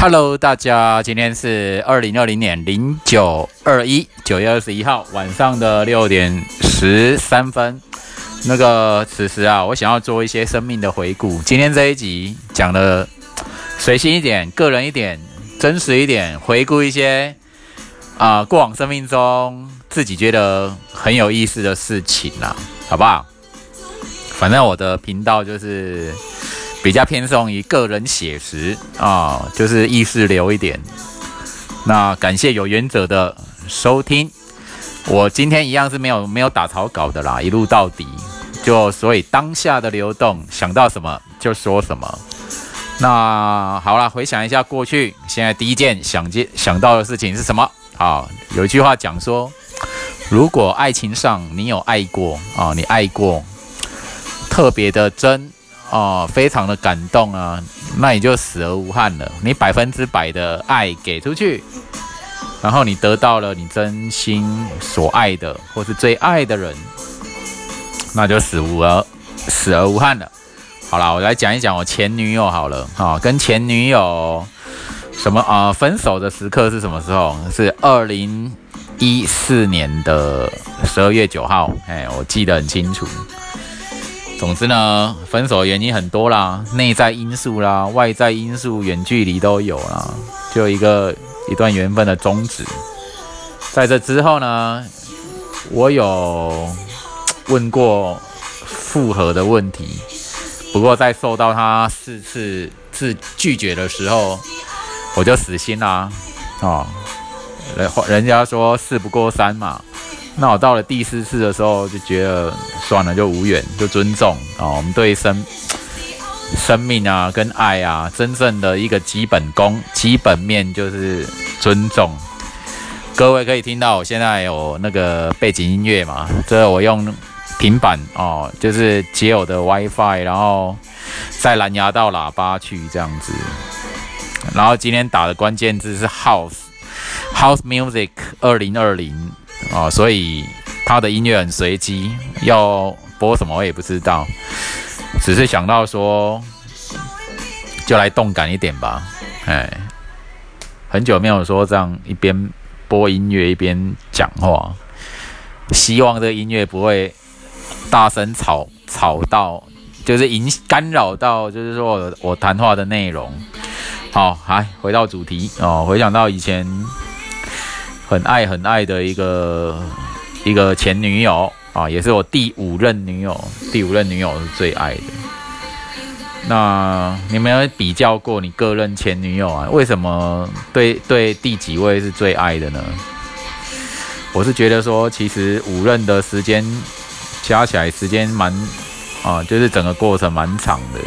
Hello，大家，今天是二零二零年零九二一九月二十一号晚上的六点十三分。那个此时啊，我想要做一些生命的回顾。今天这一集讲的随心一点，个人一点，真实一点，回顾一些啊过往生命中自己觉得很有意思的事情啦，好不好？反正我的频道就是比较偏重于个人写实啊，就是意识流一点。那感谢有缘者的收听。我今天一样是没有没有打草稿的啦，一路到底。就所以当下的流动，想到什么就说什么。那好了，回想一下过去，现在第一件想见想到的事情是什么？好，有一句话讲说，如果爱情上你有爱过啊，你爱过，特别的真哦，非常的感动啊，那你就死而无憾了。你百分之百的爱给出去。然后你得到了你真心所爱的，或是最爱的人，那就死无而死而无憾了。好了，我来讲一讲我前女友好了哈，跟前女友什么啊分手的时刻是什么时候？是二零一四年的十二月九号，哎，我记得很清楚。总之呢，分手原因很多啦，内在因素啦，外在因素，远距离都有啦，就一个。一段缘分的终止，在这之后呢，我有问过复合的问题，不过在受到他四次次拒绝的时候，我就死心啦。哦，人人家说事不过三嘛，那我到了第四次的时候就觉得算了，就无缘，就尊重啊，我们对生。生命啊，跟爱啊，真正的一个基本功、基本面就是尊重。各位可以听到我现在有那个背景音乐嘛？这我用平板哦，就是接我的 WiFi，然后在蓝牙到喇叭去这样子。然后今天打的关键字是 House House Music 二零二零哦，所以他的音乐很随机，要播什么我也不知道。只是想到说，就来动感一点吧，哎，很久没有说这样一边播音乐一边讲话，希望这音乐不会大声吵吵到，就是影干扰到，就是说我我谈话的内容。好，来回到主题哦，回想到以前很爱很爱的一个一个前女友。啊，也是我第五任女友，第五任女友是最爱的。那你们有比较过你各任前女友啊？为什么对对第几位是最爱的呢？我是觉得说，其实五任的时间加起来时间蛮啊，就是整个过程蛮长的。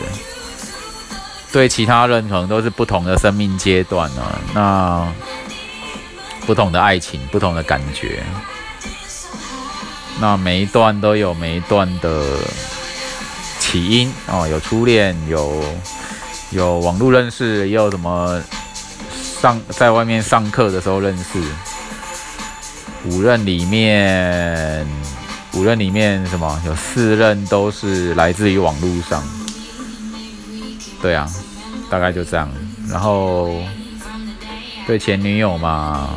对其他任可能都是不同的生命阶段啊，那不同的爱情，不同的感觉。那每一段都有每一段的起因哦，有初恋，有有网络认识，也有什么上在外面上课的时候认识。五任里面，五任里面什么？有四任都是来自于网络上。对啊，大概就这样。然后对前女友嘛。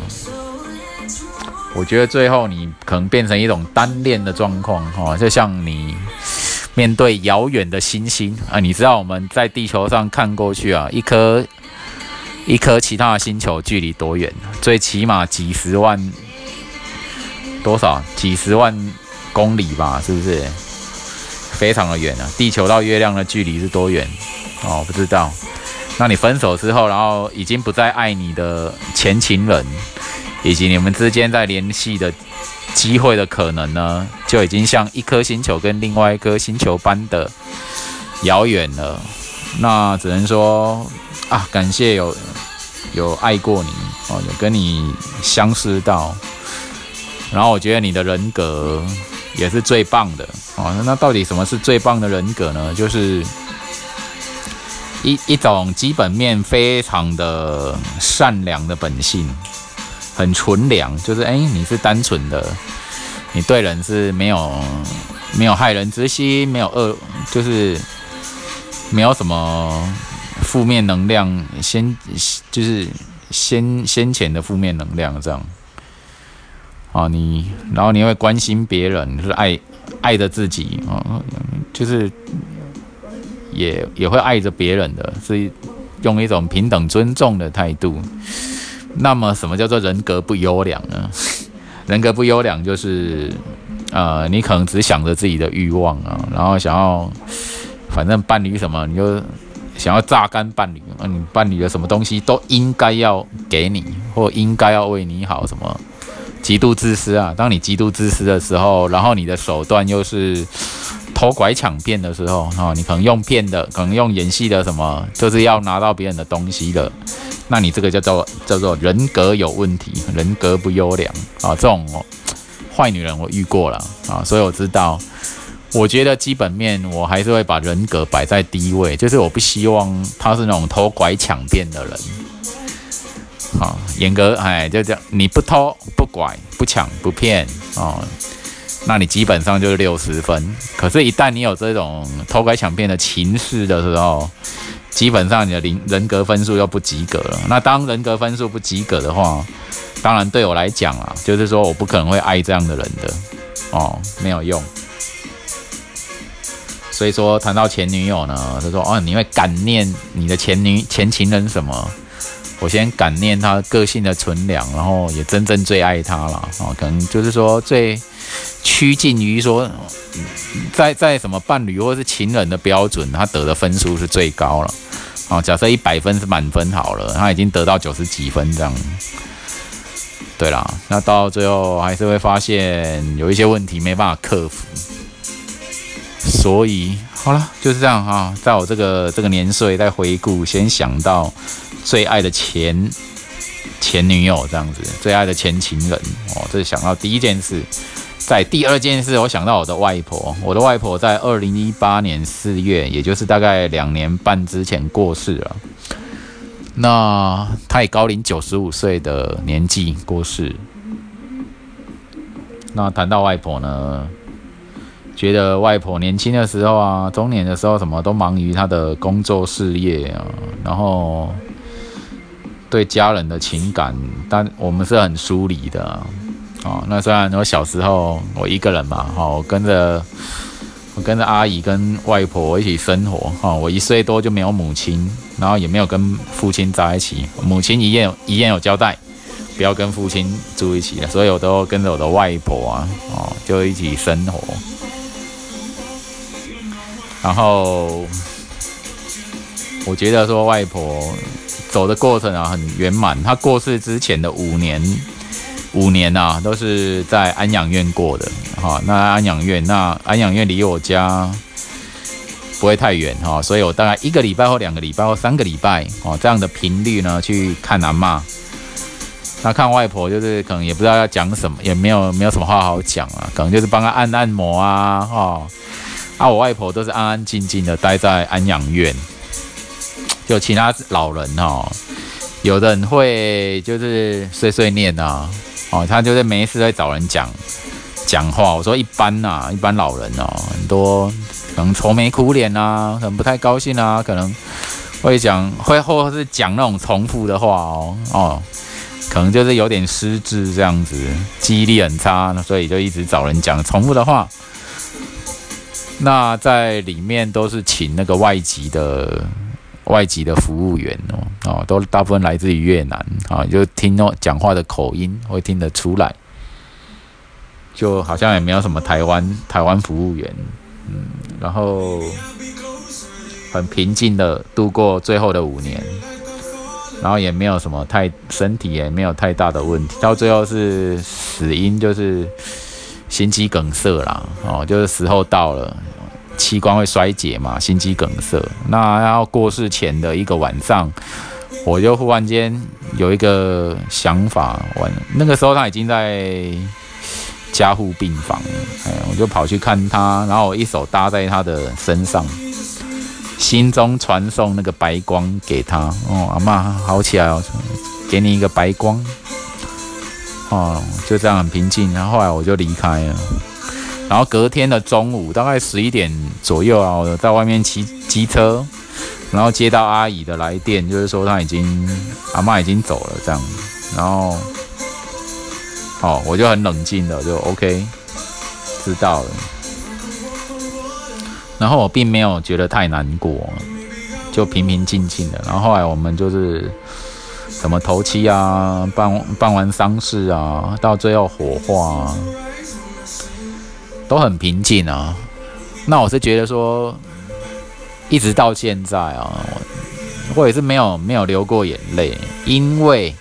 我觉得最后你可能变成一种单恋的状况，哈，就像你面对遥远的星星啊，你知道我们在地球上看过去啊，一颗一颗其他的星球距离多远？最起码几十万多少？几十万公里吧，是不是？非常的远啊！地球到月亮的距离是多远？哦，不知道。那你分手之后，然后已经不再爱你的前情人。以及你们之间在联系的机会的可能呢，就已经像一颗星球跟另外一颗星球般的遥远了。那只能说啊，感谢有有爱过你哦，有跟你相识到。然后我觉得你的人格也是最棒的哦。那到底什么是最棒的人格呢？就是一一种基本面非常的善良的本性。很纯良，就是哎，你是单纯的，你对人是没有没有害人之心，没有恶，就是没有什么负面能量先就是先先前的负面能量这样。啊，你然后你会关心别人，就是爱爱着自己啊，就是也也会爱着别人的，是用一种平等尊重的态度。那么，什么叫做人格不优良呢？人格不优良就是，呃，你可能只想着自己的欲望啊，然后想要，反正伴侣什么你就想要榨干伴侣，嗯，伴侣的什么东西都应该要给你，或应该要为你好什么。极度自私啊！当你极度自私的时候，然后你的手段又是偷拐抢骗的时候，啊，你可能用骗的，可能用演戏的，什么就是要拿到别人的东西的，那你这个叫做叫做人格有问题，人格不优良啊！这种坏女人我遇过了啊，所以我知道，我觉得基本面我还是会把人格摆在第一位，就是我不希望她是那种偷拐抢骗的人。好，严格哎，就这样，你不偷不拐不抢不骗哦，那你基本上就是六十分。可是，一旦你有这种偷拐抢骗的情势的时候，基本上你的人人格分数又不及格了。那当人格分数不及格的话，当然对我来讲啊，就是说我不可能会爱这样的人的哦，没有用。所以说，谈到前女友呢，他说哦，你会感念你的前女前情人什么？我先感念他个性的纯良，然后也真正最爱他了啊！可能就是说最趋近于说，在在什么伴侣或是情人的标准，他得的分数是最高了啊！假设一百分是满分好了，他已经得到九十几分这样。对啦，那到最后还是会发现有一些问题没办法克服，所以好了，就是这样啊！在我这个这个年岁在回顾，先想到。最爱的前前女友这样子，最爱的前情人哦，这是想到第一件事。在第二件事，我想到我的外婆。我的外婆在二零一八年四月，也就是大概两年半之前过世了。那她以高龄九十五岁的年纪过世。那谈到外婆呢，觉得外婆年轻的时候啊，中年的时候，什么都忙于她的工作事业啊，然后。对家人的情感，但我们是很疏离的哦。那虽然我小时候我一个人嘛，哈，我跟着我跟着阿姨跟外婆一起生活，哈，我一岁多就没有母亲，然后也没有跟父亲在一起。母亲一样一样有交代，不要跟父亲住一起了，所以我都跟着我的外婆啊，哦，就一起生活。然后我觉得说外婆。走的过程啊，很圆满。她过世之前的五年，五年啊，都是在安养院过的。哈，那安养院，那安养院离我家不会太远哈，所以我大概一个礼拜或两个礼拜或三个礼拜哦，这样的频率呢去看阿妈。那看外婆就是可能也不知道要讲什么，也没有没有什么话好讲啊，可能就是帮她按按摩啊，哈。啊，我外婆都是安安静静的待在安养院。就其他老人哦，有的人会就是碎碎念呐，哦，他就是没事会找人讲讲话。我说一般呐，一般老人哦，很多可能愁眉苦脸啊，可能不太高兴啊，可能会讲会或是讲那种重复的话哦，哦，可能就是有点失智这样子，记忆力很差，所以就一直找人讲重复的话。那在里面都是请那个外籍的。外籍的服务员哦，哦，都大部分来自于越南啊，就听哦讲话的口音会听得出来，就好像也没有什么台湾台湾服务员，嗯，然后很平静的度过最后的五年，然后也没有什么太身体也没有太大的问题，到最后是死因就是心肌梗塞啦，哦，就是时候到了。器官会衰竭嘛，心肌梗塞。那要过世前的一个晚上，我就忽然间有一个想法，晚那个时候他已经在加护病房，哎，我就跑去看他，然后我一手搭在他的身上，心中传送那个白光给他。哦，阿妈好起来哦，给你一个白光。哦，就这样很平静。然后后来我就离开了。然后隔天的中午，大概十一点左右啊，我在外面骑机车，然后接到阿姨的来电，就是说她已经阿妈已经走了这样，然后，哦，我就很冷静的就 OK，知道了。然后我并没有觉得太难过，就平平静静的。然后后来我们就是什么头七啊，办办完丧事啊，到最后火化，都很平静啊。那我是觉得说。一直到现在啊，我也是没有没有流过眼泪，因为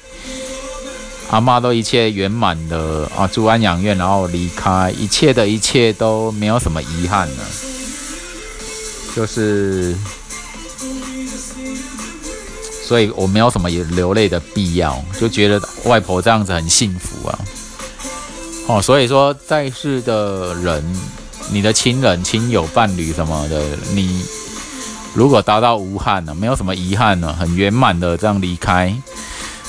阿妈都一切圆满的啊，住安养院，然后离开，一切的一切都没有什么遗憾了，就是，所以我没有什么也流泪的必要，就觉得外婆这样子很幸福啊。哦，所以说在世的人，你的亲人、亲友、伴侣什么的，你。如果达到无憾了，没有什么遗憾了，很圆满的这样离开，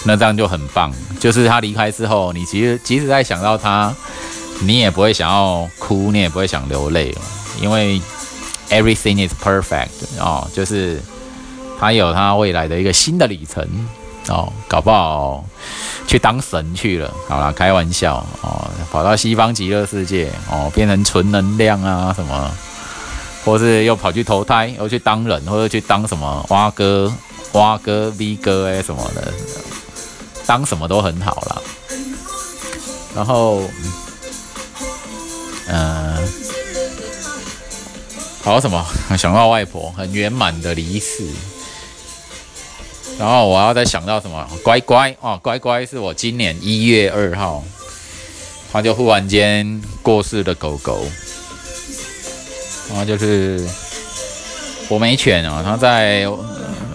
那这样就很棒。就是他离开之后，你其实即使在想到他，你也不会想要哭，你也不会想流泪了，因为 everything is perfect 哦，就是他有他未来的一个新的里程哦，搞不好去当神去了，好啦，开玩笑哦，跑到西方极乐世界哦，变成纯能量啊什么。或是又跑去投胎，又去当人，或者去当什么蛙哥、蛙哥、V 哥哎什么的，当什么都很好啦。然后，嗯，好什么？想到外婆很圆满的离世。然后我要再想到什么？乖乖哦，乖乖是我今年一月二号，他就忽然间过世的狗狗。然后就是博美犬啊，它在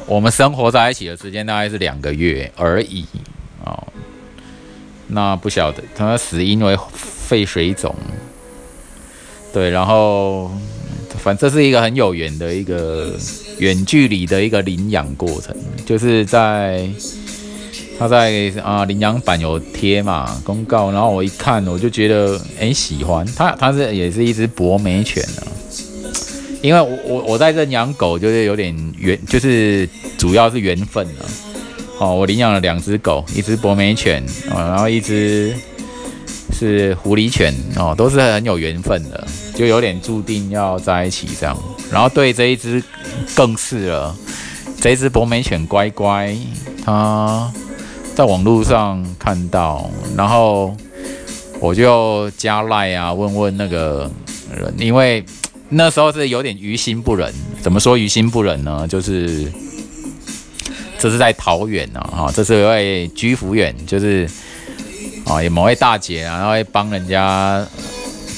我们生活在一起的时间大概是两个月而已哦。那不晓得它死因为肺水肿，对，然后反正是一个很有缘的一个远距离的一个领养过程，就是在他在啊领养版有贴嘛公告，然后我一看我就觉得哎喜欢它，它是也是一只博美犬啊。因为我我我在这养狗，就是有点缘，就是主要是缘分啊。哦，我领养了两只狗，一只博美犬啊，然后一只是狐狸犬哦，都是很有缘分的，就有点注定要在一起这样。然后对这一只更是了，这一只博美犬乖乖，它在网络上看到，然后我就加赖啊，问问那个人，因为。那时候是有点于心不忍，怎么说于心不忍呢？就是这是在桃园呢，哈，这是一位居服员，就是啊，有某位大姐啊，然后会帮人家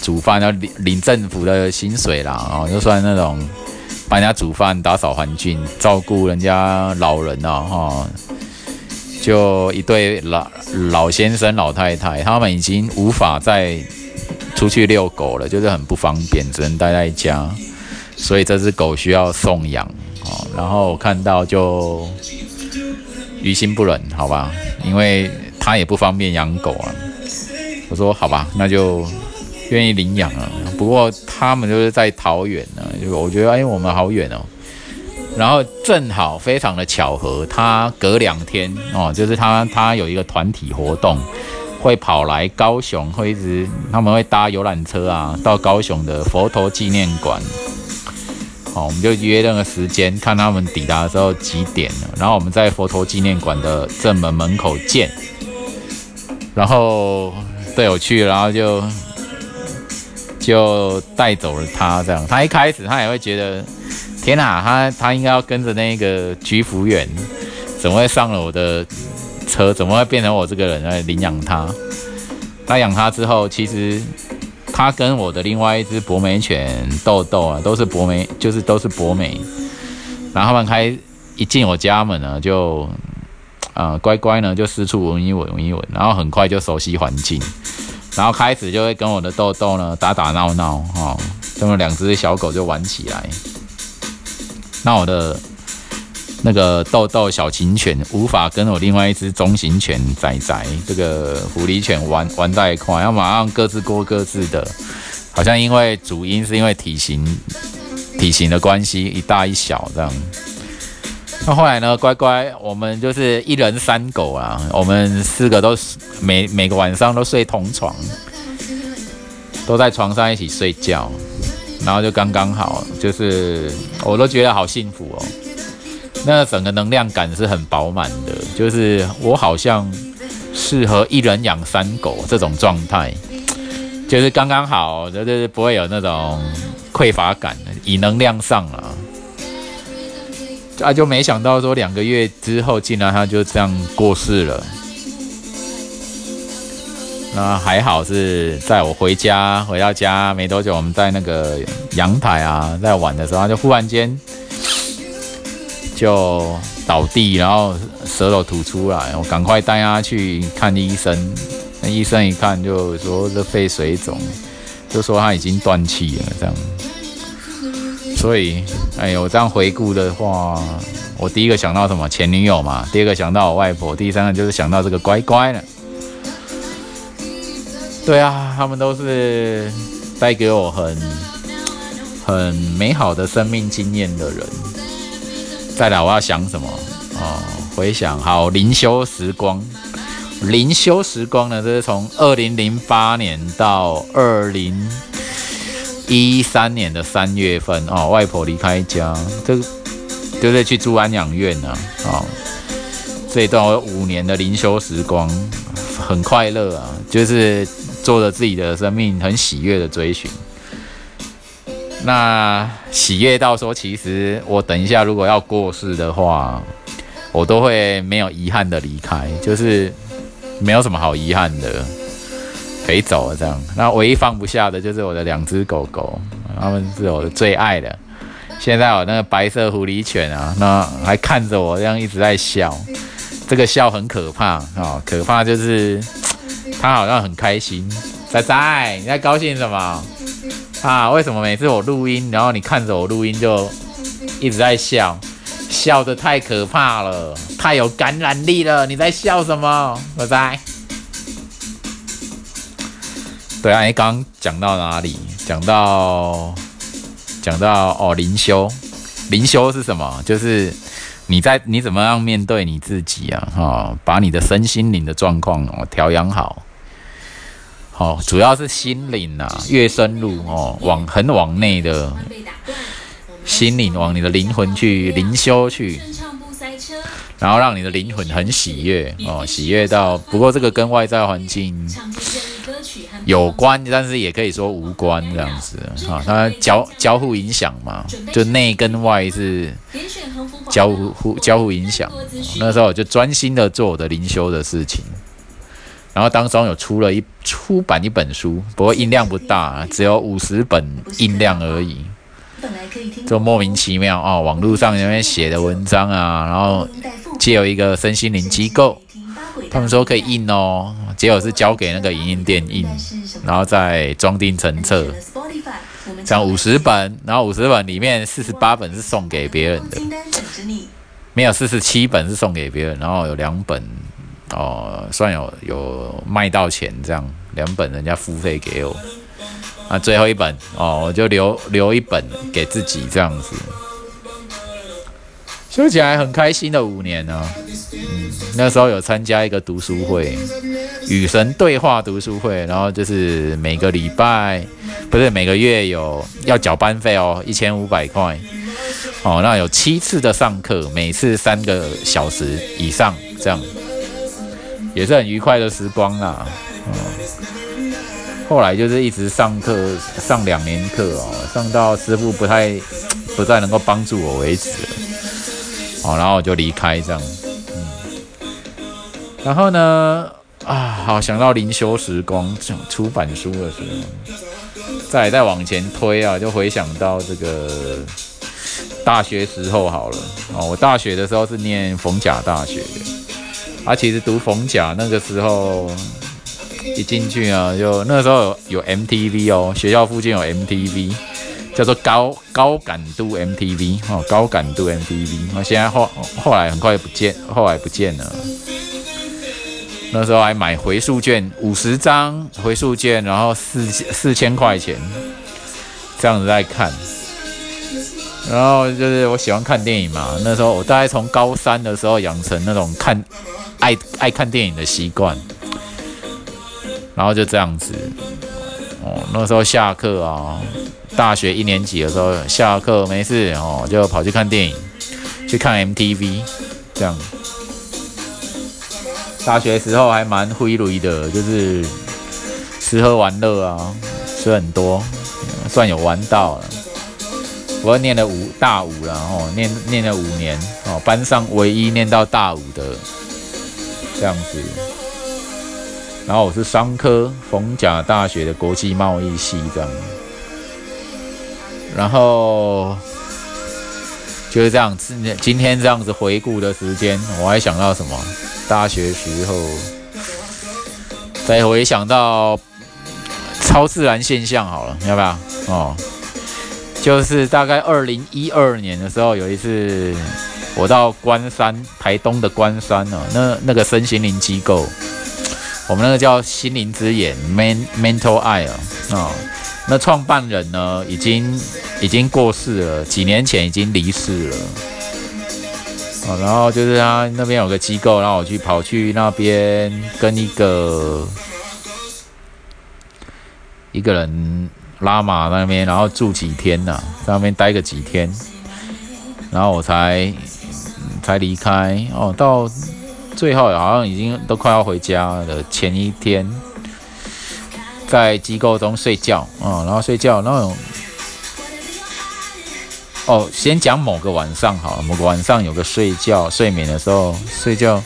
煮饭，要领领政府的薪水啦，啊，就算那种帮人家煮饭、打扫环境、照顾人家老人啊，哈，就一对老老先生、老太太，他们已经无法再。出去遛狗了，就是很不方便，只能待在家，所以这只狗需要送养哦。然后我看到就于心不忍，好吧，因为他也不方便养狗啊。我说好吧，那就愿意领养啊。不过他们就是在桃园呢，就我觉得哎，我们好远哦。然后正好非常的巧合，他隔两天哦，就是他他有一个团体活动。会跑来高雄，会一直他们会搭游览车啊，到高雄的佛陀纪念馆。好，我们就约那个时间，看他们抵达的时候几点了，然后我们在佛陀纪念馆的正门门口见。然后队友去，然后就就带走了他。这样，他一开始他也会觉得，天哪，他他应该要跟着那个居服员，怎么会上了我的？车怎么会变成我这个人来领养它？他养它之后，其实它跟我的另外一只博美犬豆豆啊，都是博美，就是都是博美。然后他们开一进我家门呢，就呃乖乖呢就四处闻一闻闻一闻，然后很快就熟悉环境，然后开始就会跟我的豆豆呢打打闹闹哈，他们两只小狗就玩起来。那我的。那个豆豆小型犬无法跟我另外一只中型犬仔仔这个狐狸犬玩玩在一块，要马上各自过各自的。好像因为主因是因为体型体型的关系，一大一小这样。那后来呢？乖乖，我们就是一人三狗啊，我们四个都每每个晚上都睡同床，都在床上一起睡觉，然后就刚刚好，就是我都觉得好幸福哦。那整个能量感是很饱满的，就是我好像适合一人养三狗这种状态，就是刚刚好，就是不会有那种匮乏感，以能量上啊。啊，就没想到说两个月之后，竟然他就这样过世了。那还好是在我回家回到家没多久，我们在那个阳台啊，在玩的时候，他就忽然间就倒地，然后舌头吐出来，我赶快带他去看医生。那医生一看就说这肺水肿，就说他已经断气了，这样。所以，哎呦，这样回顾的话，我第一个想到什么？前女友嘛。第二个想到我外婆。第三个就是想到这个乖乖了。对啊，他们都是带给我很很美好的生命经验的人。再来，我要想什么？哦，回想好灵修时光。灵修时光呢，这是从二零零八年到二零。一三年的三月份哦，外婆离开家，这就是去住安养院呢。哦，这一段五年的灵修时光很快乐啊，就是做着自己的生命很喜悦的追寻。那喜悦到说，其实我等一下如果要过世的话，我都会没有遗憾的离开，就是没有什么好遗憾的。可以走了，这样。那唯一放不下的就是我的两只狗狗，它们是我的最爱的。现在我那个白色狐狸犬啊，那还看着我这样一直在笑，这个笑很可怕啊！可怕就是它好像很开心。仔仔，你在高兴什么啊？为什么每次我录音，然后你看着我录音就一直在笑，笑得太可怕了，太有感染力了。你在笑什么，仔仔？对啊，你刚刚讲到哪里？讲到讲到哦，灵修，灵修是什么？就是你在你怎么样面对你自己啊？哈，把你的身心灵的状况哦调养好。好，主要是心灵啊，越深入哦，往很往内的心灵，往你的灵魂去灵修去，然后让你的灵魂很喜悦哦，喜悦到不过这个跟外在环境。有关，但是也可以说无关这样子啊，它交交互影响嘛，就内跟外是交互交互影响。那时候我就专心的做我的灵修的事情，然后当中有出了一出版一本书，不过印量不大，只有五十本印量而已，就莫名其妙啊，网络上那边写的文章啊，然后借由一个身心灵机构。他们说可以印哦，结果是交给那个影印店印，然后再装订成册，像五十本，然后五十本里面四十八本是送给别人的，没有四十七本是送给别人，然后有两本哦，算有有卖到钱这样，两本人家付费给我，啊，最后一本哦，我就留留一本给自己这样子。说起来很开心的五年呢，嗯，那时候有参加一个读书会，与神对话读书会，然后就是每个礼拜，不是每个月有要缴班费哦，一千五百块，哦，那有七次的上课，每次三个小时以上，这样也是很愉快的时光啦，嗯，后来就是一直上课，上两年课哦，上到师傅不太不再能够帮助我为止。哦，然后我就离开这样，嗯，然后呢，啊，好想到灵修时光出版书的时候，再再往前推啊，就回想到这个大学时候好了，哦，我大学的时候是念逢甲大学。的，啊，其实读逢甲那个时候一进去啊，就那时候有 MTV 哦，学校附近有 MTV。叫做高高感度 MTV 哦，高感度 MTV，那现在后后来很快不见，后来不见了。那时候还买回数券五十张回数券，然后四四千块钱这样子在看。然后就是我喜欢看电影嘛，那时候我大概从高三的时候养成那种看爱爱看电影的习惯，然后就这样子。哦，那时候下课啊，大学一年级的时候下课没事哦，就跑去看电影，去看 MTV，这样。大学时候还蛮灰绿的，就是吃喝玩乐啊，吃很多，算有玩到了。我念了五大五了哦，念念了五年哦，班上唯一念到大五的这样子。然后我是商科逢甲大学的国际贸易系这样。然后就是这样子，今天这样子回顾的时间，我还想到什么？大学时候，再回想到超自然现象好了，要不要？哦。就是大概二零一二年的时候，有一次我到关山，台东的关山哦，那那个身心灵机构，我们那个叫心灵之眼 （Man Mental Eye） 啊，那创办人呢已经已经过世了，几年前已经离世了。哦，然后就是他那边有个机构，然后我去跑去那边跟一个一个人。拉玛那边，然后住几天呐，在那边待个几天，然后我才才离开哦。到最后好像已经都快要回家的前一天，在机构中睡觉啊，然后睡觉，然后哦，先讲某个晚上好，某个晚上有个睡觉睡眠的时候睡觉，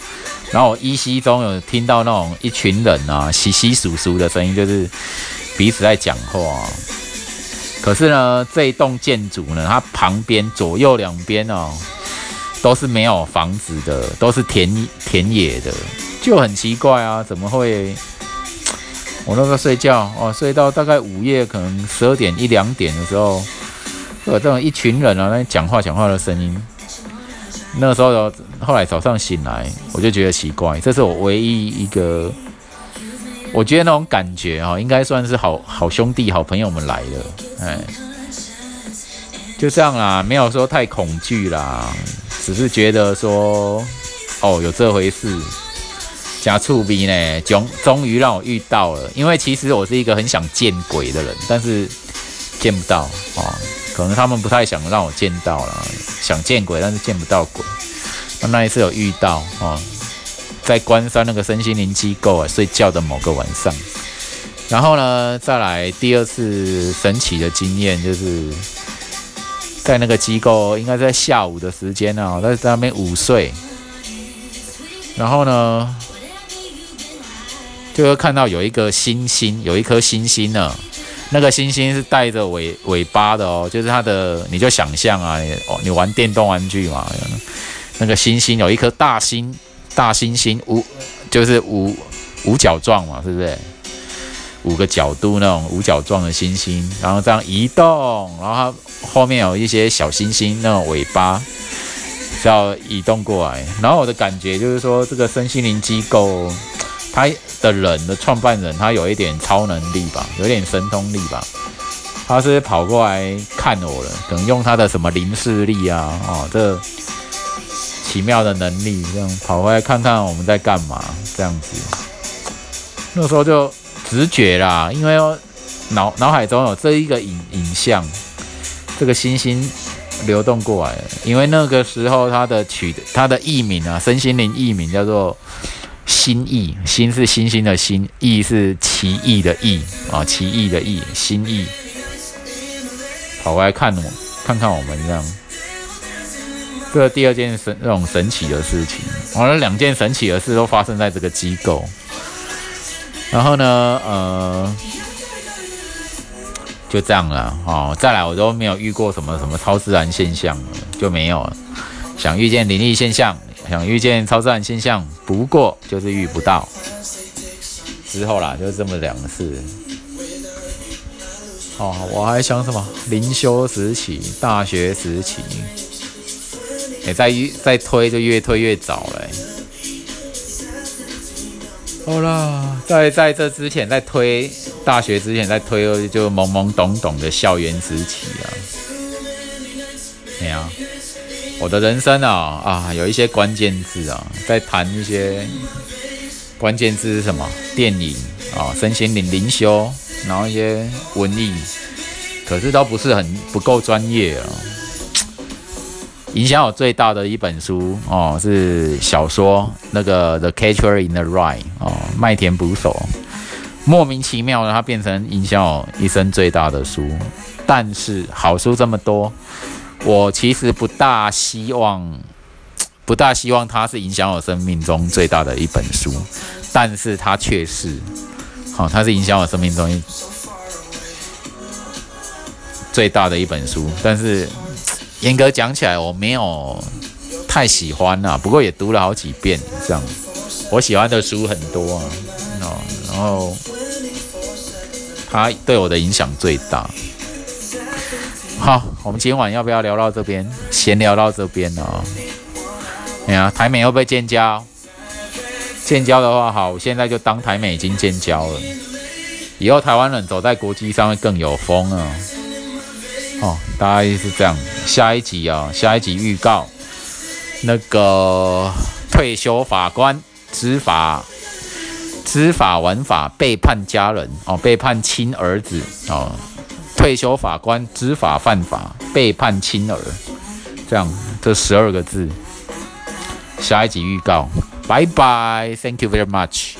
然后我依稀中有听到那种一群人啊，稀稀疏疏的声音，就是。彼此在讲话，可是呢，这一栋建筑呢，它旁边左右两边哦，都是没有房子的，都是田田野的，就很奇怪啊，怎么会？我那时候睡觉哦，睡到大概午夜，可能十二点一两点的时候，会有这种一群人啊，那讲话讲话的声音。那时候，后来早上醒来，我就觉得奇怪，这是我唯一一个。我觉得那种感觉哈，应该算是好好兄弟、好朋友们来的，哎，就这样啦，没有说太恐惧啦，只是觉得说，哦，有这回事，假醋逼呢，终终于让我遇到了，因为其实我是一个很想见鬼的人，但是见不到啊，可能他们不太想让我见到了，想见鬼，但是见不到鬼，那一次有遇到啊。在关山那个身心灵机构啊，睡觉的某个晚上，然后呢，再来第二次神奇的经验，就是在那个机构，应该在下午的时间啊，在在那边午睡，然后呢，就会看到有一个星星，有一颗星星呢，那个星星是带着尾尾巴的哦，就是它的，你就想象啊，哦，你玩电动玩具嘛，那个星星有一颗大星。大星星五就是五五角状嘛，是不是？五个角度那种五角状的星星，然后这样移动，然后它后面有一些小星星那种尾巴，要移动过来。然后我的感觉就是说，这个身心灵机构，他的人的创办人，他有一点超能力吧，有点神通力吧。他是跑过来看我了，可能用他的什么灵视力啊，哦，这。奇妙的能力，这样跑回来看看我们在干嘛，这样子。那时候就直觉啦，因为脑脑海中有这一个影影像，这个星星流动过来。因为那个时候他的取他的艺名啊，身心灵艺名叫做心意，心是星星的心，意是奇异的异啊，奇异的异，心意。跑过来看我，看看我们这样。这第二件神那种神奇的事情，完了两件神奇的事都发生在这个机构。然后呢，呃，就这样了哦。再来，我都没有遇过什么什么超自然现象，就没有了。想遇见灵异现象，想遇见超自然现象，不过就是遇不到。之后啦，就是这么两个事。哦，我还想什么灵修时期、大学时期。也在在推，就越推越早了。好啦，在在这之前，在推大学之前，在推就懵懵懂懂的校园时期啊。哎呀，我的人生啊啊，有一些关键字啊，在谈一些关键字是什么？电影啊，身心灵灵修，然后一些文艺，可是都不是很不够专业啊。影响我最大的一本书哦，是小说那个《The Catcher in the Rye》哦，麦田捕手。莫名其妙的，它变成影响我一生最大的书。但是好书这么多，我其实不大希望，不大希望它是影响我生命中最大的一本书。但是它却是，好，它是影响我生命中最大的一本书。但是。严格讲起来，我没有太喜欢啊，不过也读了好几遍这样。我喜欢的书很多啊，哦，然后他对我的影响最大。好，我们今晚要不要聊到这边？先聊到这边呢？哎呀，台美会不会建交？建交的话，好，现在就当台美已经建交了。以后台湾人走在国际上会更有风啊。哦，大概是这样。下一集啊，下一集预告，那个退休法官知法知法玩法背叛家人哦，背叛亲儿子哦。退休法官知法犯法被判轻儿，这样这十二个字。下一集预告，拜拜，Thank you very much。